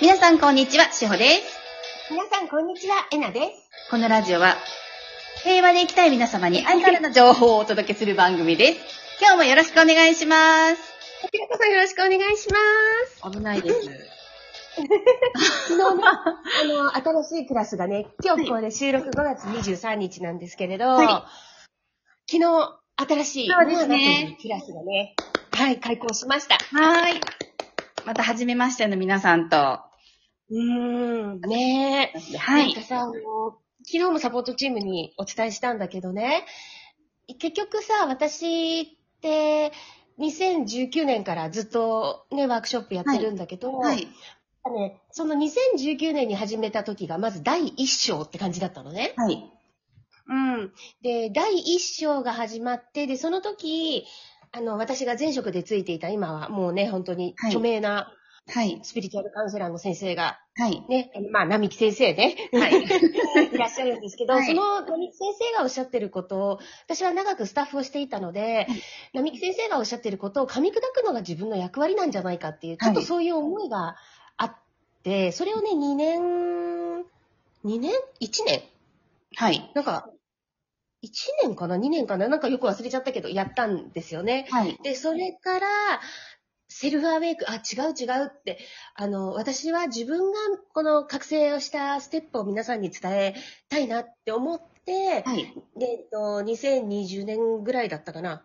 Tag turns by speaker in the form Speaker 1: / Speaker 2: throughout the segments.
Speaker 1: 皆さんこんにちは、しほです。
Speaker 2: 皆さん、こんにちは。えなです。
Speaker 1: このラジオは、平和で生きたい皆様に愛からの情報をお届けする番組です。今日もよろしくお願いします。
Speaker 2: こちらこそよろしくお願いします。
Speaker 1: 危ないです。
Speaker 2: 昨日ね、あの、新しいクラスがね、今日これ収録5月23日なんですけれど、
Speaker 1: は
Speaker 2: 昨日、新しい、
Speaker 1: そうですね
Speaker 2: クラスがね、はい、開校しました。
Speaker 1: はーい。また、初めましての皆さんと。
Speaker 2: うーん、ねえ。
Speaker 1: はい
Speaker 2: なんか。さ、あの、昨日もサポートチームにお伝えしたんだけどね、結局さ、私って、2019年からずっとね、ワークショップやってるんだけど、
Speaker 1: はい。
Speaker 2: ね、その2019年に始めた時がまず第一章って感じだったのね。
Speaker 1: はい。
Speaker 2: うん。で、第一章が始まって、で、その時、あの、私が前職でついていた今はもうね、本当に
Speaker 1: はい
Speaker 2: 著名な
Speaker 1: はい。
Speaker 2: スピリチュアルカウンセラーの先生が、
Speaker 1: はい。
Speaker 2: ね、まあ、並木先生ね、
Speaker 1: はい。
Speaker 2: いらっしゃるんですけど、
Speaker 1: はい
Speaker 2: その並木先生がおっしゃってることを、私は長くスタッフをしていたので、並木先生がおっしゃってることを噛み砕くのが自分の役割なんじゃないかっていう、ちょっとそういう思いがあって、それをね、2年、2年 ?1 年？
Speaker 1: はい。
Speaker 2: なんか、1年かな ?2 年かな？なんかよく忘れちゃったけど、やったんですよね。
Speaker 1: はい。
Speaker 2: で、それから、セルフアウェイク、あ、違う違うって、あの、私は自分がこの覚醒をしたステップを皆さんに伝えたいなって思って、
Speaker 1: はい。
Speaker 2: で、えっと、2020年ぐらいだったかな。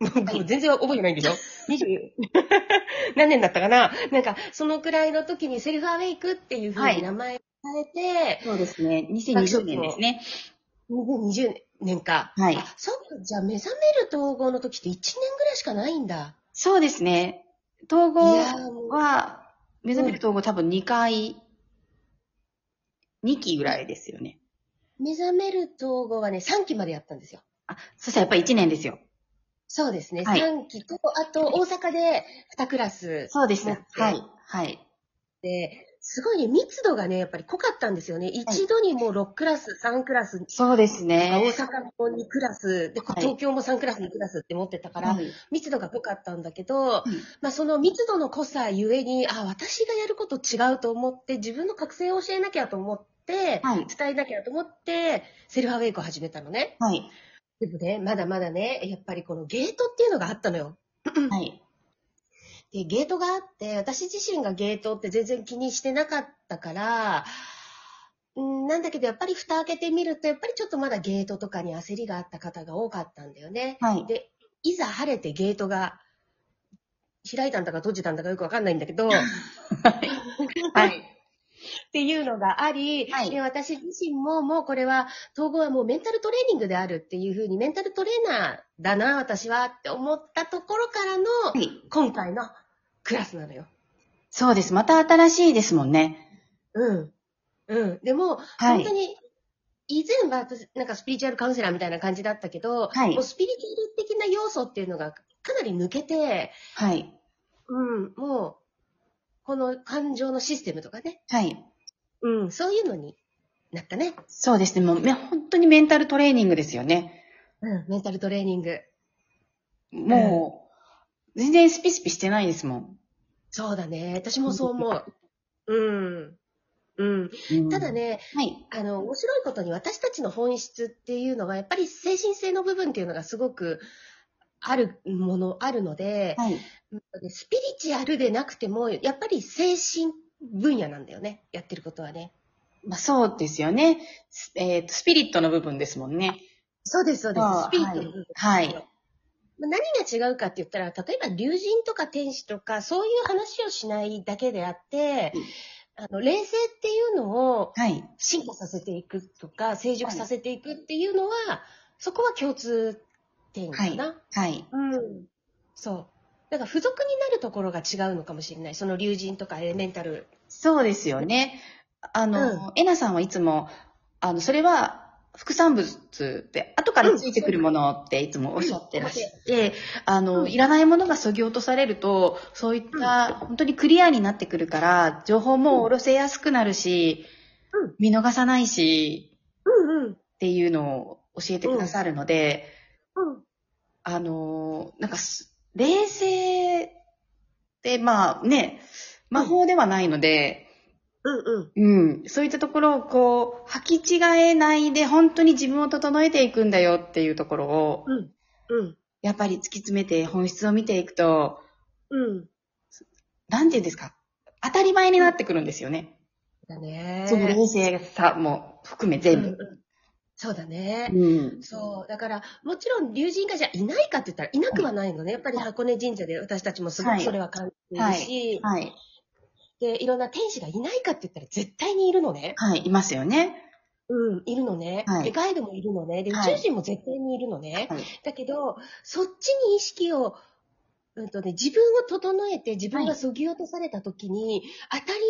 Speaker 1: い
Speaker 2: 全然覚えてないんですよ。20 何年だったかな？なんか、そのくらいの時にセルフアウェイクっていうふう
Speaker 1: はい
Speaker 2: に名前を変えて、
Speaker 1: そうですね。2020年ですね。
Speaker 2: 2020年か。
Speaker 1: はい
Speaker 2: あ、そっか、じゃあ目覚める統合の時って1年ぐらいしかないんだ。
Speaker 1: そうですね。統合は、目覚める統合多分2回、2期ぐらいですよね。
Speaker 2: 目覚める統合はね、3期までやったんですよ。
Speaker 1: あ、そしたらやっぱり1年ですよ。
Speaker 2: そうですね。
Speaker 1: はい
Speaker 2: 3期と、あと大阪で2クラス
Speaker 1: そうです。はい。はい。
Speaker 2: で、すごいね、密度がね、やっぱり濃かったんですよね。一度にもう6クラス、3クラス、
Speaker 1: そうです
Speaker 2: 大
Speaker 1: ね。
Speaker 2: 阪も2クラス、で、
Speaker 1: はい
Speaker 2: 東京も3クラス、2クラスって持ってたから、
Speaker 1: はい
Speaker 2: 密度が濃かったんだけど、まあその密度の濃さゆえに、あ、私がやること違うと思って、自分の覚醒を教えなきゃと思って、
Speaker 1: はい。
Speaker 2: 伝えなきゃと思って、セルフアウェイクを始めたのね。
Speaker 1: はい。
Speaker 2: でもね、まだまだね、やっぱりこのゲートっていうのがあったのよ。
Speaker 1: はい。
Speaker 2: で、ゲートがあって、私自身がゲートって全然気にしてなかったから、うんなんだけど、やっぱり蓋開けてみると、やっぱりちょっとまだゲートとかに焦りがあった方が多かったんだよね。
Speaker 1: はい。
Speaker 2: で、いざ晴れてゲートが開いたんだか閉じたんだかよくわかんないんだけど、
Speaker 1: はい。
Speaker 2: っていうのがあり、
Speaker 1: はい
Speaker 2: で私自身ももうこれは統合はもうメンタルトレーニングであるっていうふうにメンタルトレーナーだな私はって思ったところからの
Speaker 1: はい。
Speaker 2: 今回のクラスなのよ。
Speaker 1: そうです。また新しいですもんね。
Speaker 2: うん。うん。でも、
Speaker 1: はい
Speaker 2: 本当に以前は私なんかスピリチュアルカウンセラーみたいな感じだったけど、
Speaker 1: はい
Speaker 2: もうスピリチュアル的な要素っていうのがかなり抜けて、
Speaker 1: はい。
Speaker 2: うん、もうこの感情のシステムとかね、
Speaker 1: はい。
Speaker 2: うん、そういうのになったね。
Speaker 1: そうですね。もう、め本当にメンタルトレーニングですよね。
Speaker 2: うん、メンタルトレーニング。
Speaker 1: もう、全然スピスピしてないですもん。
Speaker 2: そうだね。私もそう思う。うん。うん。
Speaker 1: うん
Speaker 2: ただ。ね、
Speaker 1: はい。
Speaker 2: あの、面白いことに私たちの本質っていうのは、やっぱり精神性の部分っていうのがすごくあるもの、あるので、
Speaker 1: はい。
Speaker 2: スピリチュアルでなくても、やっぱり精神分野なんだよね。やってることはね。
Speaker 1: まあ、そうですよね。スえっ、と、スピリットの部分ですもんね。
Speaker 2: そうです、そうです
Speaker 1: あ。
Speaker 2: スピリットの部分。
Speaker 1: はい。
Speaker 2: まあ何が違うかって言ったら、例えば竜神とか天使とか、そういう話をしないだけであって、あの、霊性っていうのを
Speaker 1: はい。
Speaker 2: 進化させていくとか、成熟させていくっていうのは、そこは共通点かな。
Speaker 1: はい。
Speaker 2: うん。そう。だから付属になるところが違うのかもしれない。その竜神とかエレメンタル。
Speaker 1: そうですよね。あの、
Speaker 2: う
Speaker 1: えなさんはいつも、あの、それは、副産物で、後からついてくるものっていつもおっしゃってらっしゃって、あの、
Speaker 2: うん
Speaker 1: いらないものが削ぎ落とされると、そういった、本当にクリアになってくるから、情報も下ろせやすくなるし、
Speaker 2: うん
Speaker 1: 見逃さないし、
Speaker 2: うんうん。
Speaker 1: っていうのを教えてくださるので、
Speaker 2: うん。
Speaker 1: あのーなんかす、冷静って、まあね、魔法ではないので、
Speaker 2: うんうん。
Speaker 1: うん。そういったところをこう、履き違えないで本当に自分を整えていくんだよっていうところを、
Speaker 2: うん。うん。
Speaker 1: やっぱり突き詰めて本質を見ていくと、
Speaker 2: うん。
Speaker 1: なんて言うんですか？当たり前になってくるんですよね。
Speaker 2: だね。
Speaker 1: その冷静さも含め全部。
Speaker 2: うんうんそうだね。
Speaker 1: うん。
Speaker 2: そう。だから、もちろん、竜神がじゃあいないかって言ったら、いなくはないのね。やっぱり箱根神社で私たちもすご
Speaker 1: はい
Speaker 2: くそれは感じてるし、
Speaker 1: はい。
Speaker 2: で、いろんな天使がいないかって言ったら絶対にいるのね。
Speaker 1: はい。いますよね。
Speaker 2: うん、いるのね。
Speaker 1: はい
Speaker 2: で、ガイドもいるのね。で、宇
Speaker 1: はい
Speaker 2: 宙人も絶対にいるのね。
Speaker 1: はい。
Speaker 2: だけど、そっちに意識を、うんとね、自分を整えて自分がそぎ落とされた時に、当たり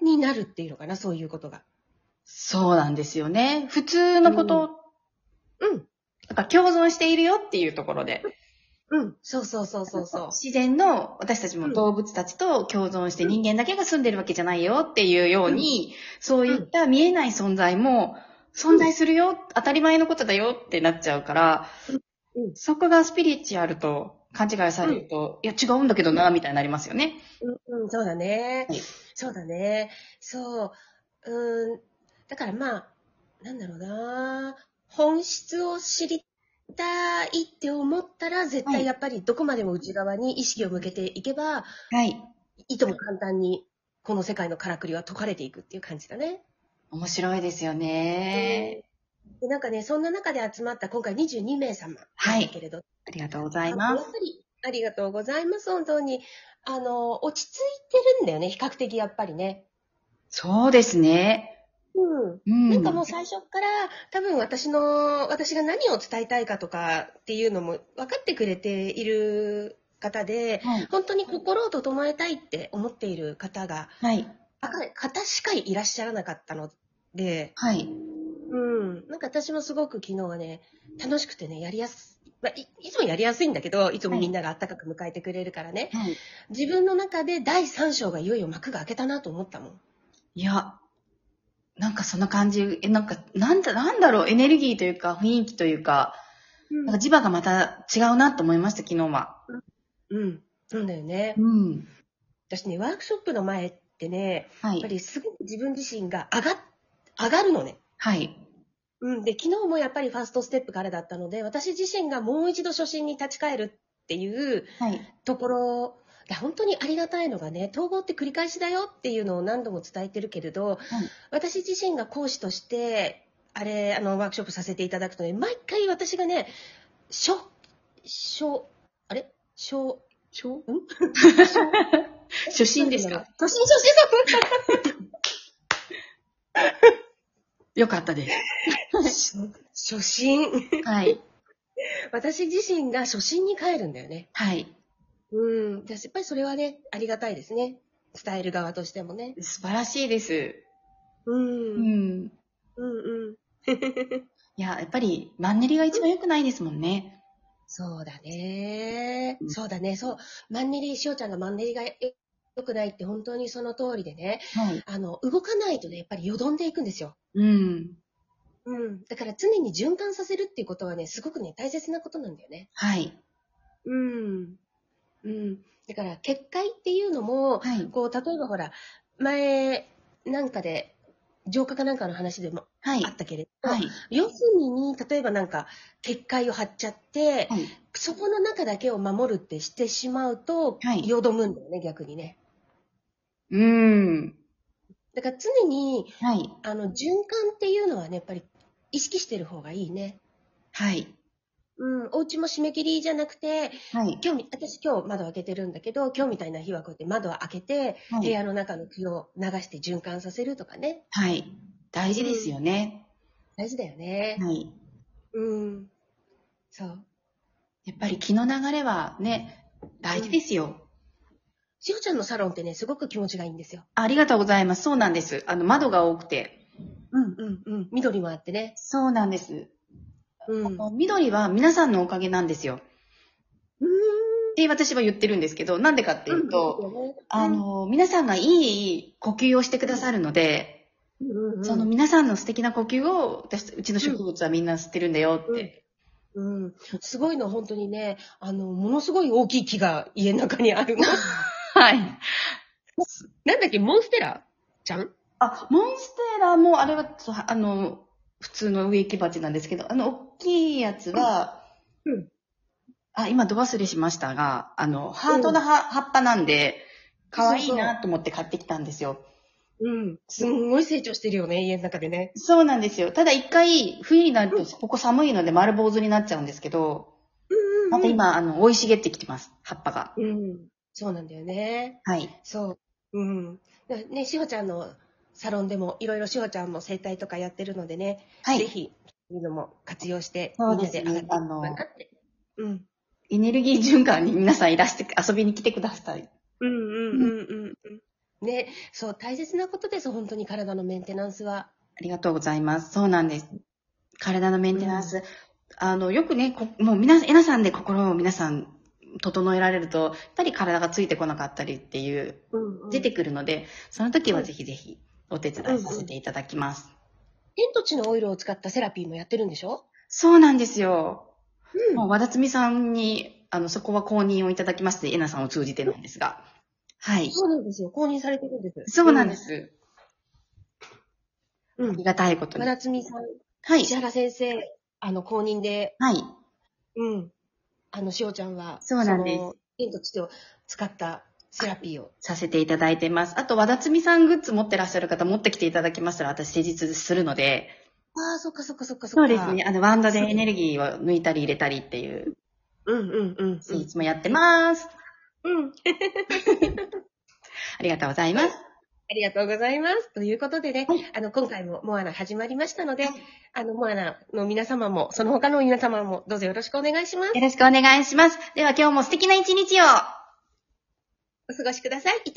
Speaker 2: 前になるっていうのかな、そういうことが。
Speaker 1: そうなんですよね。普通のこと、
Speaker 2: うん。
Speaker 1: なんか共存しているよっていうところで。
Speaker 2: うん。そうそうそうそうそう。
Speaker 1: 自然の私たちも動物たちと共存して人間だけが住んでるわけじゃないよっていうように、そういった見えない存在も存在するよ、当たり前のことだよってなっちゃうから、
Speaker 2: うん
Speaker 1: そこがスピリチュアルと勘違いされると、いや違うんだけどな、みたいになりますよね。
Speaker 2: うん、うん、そうだね。
Speaker 1: はい
Speaker 2: そうだね。そう。うん。だからまあ、なんだろうな。本質を知りたいって思ったら、絶
Speaker 1: はい
Speaker 2: 対やっぱりどこまでも内側に意識を向けていけば、
Speaker 1: はい。
Speaker 2: いとも簡単にこの世界のからくりは解かれていくっていう感じだね。
Speaker 1: 面白いですよね。
Speaker 2: でなんかね、そんな中で集まった今回22名様なんだけれど、
Speaker 1: ありがとうござい
Speaker 2: あ
Speaker 1: ます。
Speaker 2: のやっぱりありがとうございます、本当に。あの、落ち着いてるんだよね、比較的やっぱりね。
Speaker 1: そうですね。
Speaker 2: うん。
Speaker 1: うん。
Speaker 2: なんかもう最初から多分私の、私が何を伝えたいかとかっていうのも分かってくれている方で、
Speaker 1: はい。
Speaker 2: 本当に心を整えたいって思っている方が、
Speaker 1: はい。
Speaker 2: あ方しかいらっしゃらなかったので、
Speaker 1: はい。
Speaker 2: うん。なんか私もすごく昨日はね、楽しくてね、やりやすまあ、いいつもやりやすいんだけど、いつもみんながあったかく迎えてくれるからね、
Speaker 1: はい。
Speaker 2: 自分の中で第三章がいよいよ幕が開けたなと思ったもん。
Speaker 1: いや、なんかそんな感じ、え、なんか、なんだ、なんだろう、エネルギーというか、雰囲気というか、なんか磁場がまた違うなと思いました、昨日は。
Speaker 2: うん。そうだよね。
Speaker 1: うん。
Speaker 2: 私ね、ワークショップの前ってね、
Speaker 1: はい。
Speaker 2: やっぱりすごく自分自身が上がっ、上がるのね。
Speaker 1: はい。
Speaker 2: うん。で、昨日もやっぱりファーストステップからだったので、私自身がもう一度初心に立ち返るっていう
Speaker 1: はい。
Speaker 2: ところが本当にありがたいのがね、統合って繰り返しだよっていうのを何度も伝えてるけれど、私自身が講師として、あれ、あの、ワークショップさせていただくとね、毎回私がね、初、初、あれ？初、初、ん？
Speaker 1: 初心ですか？
Speaker 2: 初心、初 心
Speaker 1: よかったです。
Speaker 2: 初心。
Speaker 1: はい。
Speaker 2: 私自身が初心に帰るんだよね。
Speaker 1: はい。
Speaker 2: うん。私やっぱりそれはね、ありがたいですね。伝える側としてもね。
Speaker 1: 素晴らしいです。
Speaker 2: うん。
Speaker 1: う
Speaker 2: うん
Speaker 1: ん。
Speaker 2: うん。
Speaker 1: いや、やっぱり、マンネリが一番良くないですもんね。
Speaker 2: そうだね
Speaker 1: う。ん
Speaker 2: そうだね。そう。マンネリ、しおちゃんがマンネリが良くないって本当にその通りでね。
Speaker 1: はい。
Speaker 2: あの、動かないとね、やっぱりよどんでいくんですよ。
Speaker 1: うん。
Speaker 2: うん。だから常に循環させるっていうことはね、すごくね、大切なことなんだよね。
Speaker 1: はい。
Speaker 2: うん。うん。だから、結界っていうのも、
Speaker 1: はい。
Speaker 2: こう、例えばほら、前、なんかで、浄化かなんかの話でも
Speaker 1: はい
Speaker 2: あ。ったけれど、
Speaker 1: はい。
Speaker 2: 四隅に、例えばなんか、結界を張っちゃって、
Speaker 1: はい。
Speaker 2: そこの中だけを守るってしてしまうと、
Speaker 1: はい
Speaker 2: よどむんだよね、逆にね。
Speaker 1: うん。
Speaker 2: だから常に、
Speaker 1: はい。
Speaker 2: あの、循環っていうのはね、やっぱり意識してる方がいいね。
Speaker 1: はい。
Speaker 2: うん、お家も締め切りじゃなくて、
Speaker 1: はい。
Speaker 2: 今日み、私今日窓開けてるんだけど、今日みたいな日はこうやって窓を開けて、
Speaker 1: はい。
Speaker 2: 部屋の中の気を流して循環させるとかね。
Speaker 1: はい。大事ですよね。
Speaker 2: 大事だよね。
Speaker 1: はい。
Speaker 2: うん。そう。
Speaker 1: やっぱり気の流れはね、大事ですよ。
Speaker 2: しおちゃんのサロンってね、すごく気持ちがいいんですよ。
Speaker 1: ありがとうございます。そうなんです。あの、窓が多くて。
Speaker 2: うんうんうん。緑もあってね。
Speaker 1: そうなんです。
Speaker 2: うん。
Speaker 1: 緑は皆さんのおかげなんですよ。って私は言ってるんですけど、なんでかっていうと、あ、の、皆さんがいい呼吸をしてくださるので、
Speaker 2: うんうんうん、
Speaker 1: その皆さんの素敵な呼吸を、私、うちの植物はみんな吸ってるんだよって。
Speaker 2: うん。すごいの、本当にね、あの、ものすごい大きい木が家の中にあるの。
Speaker 1: はい。
Speaker 2: なんだっけ、モンステラちゃん？
Speaker 1: あ、モンステラも、あれは、あの、普通の植木鉢なんですけど、あの、大きいやつは、
Speaker 2: うん
Speaker 1: あ、今、ど忘れしましたが、あの、ハートの葉,、葉っぱなんで、可愛いなと思って買ってきたんですよ。
Speaker 2: うん。すんごい成長してるよね、家の中でね。
Speaker 1: そうなんですよ。ただ一回、冬になると、ここ寒いので丸坊主になっちゃうんですけど、
Speaker 2: うん
Speaker 1: また今、あの、生い茂ってきてます、葉っぱが。
Speaker 2: うん。そうなんだよね。
Speaker 1: はい。
Speaker 2: そう。うん。だね、しほちゃんのサロンでもいろいろしほちゃんも整体とかやってるのでね、
Speaker 1: はい。
Speaker 2: ぜひ、そういうのも活用して、
Speaker 1: そうですね
Speaker 2: みんなで上がっていこうん。
Speaker 1: エネルギー循環に皆さんいらして遊びに来てください。
Speaker 2: うんうんうんうんうん。ね、そう、大切なことです、本当に体のメンテナンスは。
Speaker 1: ありがとうございます。そうなんです。体のメンテナンス。あの、よくね、こもう皆さん、皆さんで心を皆さん整えられると、やっぱり体がついてこなかったりっていう、
Speaker 2: うん、うん。
Speaker 1: 出てくるので、その時はぜひぜひお手伝いさせていただきます。
Speaker 2: 天と地のオイルを使ったセラピーもやってるんでしょ？
Speaker 1: そうなんですよ。
Speaker 2: う
Speaker 1: もう和田摘さんに、あの、そこは公認をいただきまして、えなさんを通じてなんですが。はい。
Speaker 2: そうなんですよ。公認されてるんです。
Speaker 1: そうなんで。す。
Speaker 2: うん。
Speaker 1: ありがたいことに。
Speaker 2: 和田つみさん、
Speaker 1: はい。
Speaker 2: 石原先生、あの、公認で、
Speaker 1: はい。
Speaker 2: うん。あの、しおちゃんは、
Speaker 1: そうなんです。
Speaker 2: 天と地を使ったセラピーを。
Speaker 1: させていただいてます。あと、和田摘さんグッズ持ってらっしゃる方、持ってきていただきましたら、私、施術するので、
Speaker 2: ああ、そっかそっかそっかそっか。
Speaker 1: そうですね。。あの、ワンドでエネルギーを抜いたり入れたりっていう
Speaker 2: うんうんうん、
Speaker 1: 施術もやってます。
Speaker 2: うん。
Speaker 1: ありがとうございます。
Speaker 2: ありがとうございます。ということでね、
Speaker 1: はい
Speaker 2: あの、今回もモアナ始まりましたので、あの、モアナの皆様も、その他の皆様も、どうぞよろしくお願いします。
Speaker 1: よろしくお願いします。では今日も素敵な一日を
Speaker 2: お過ごしください。いって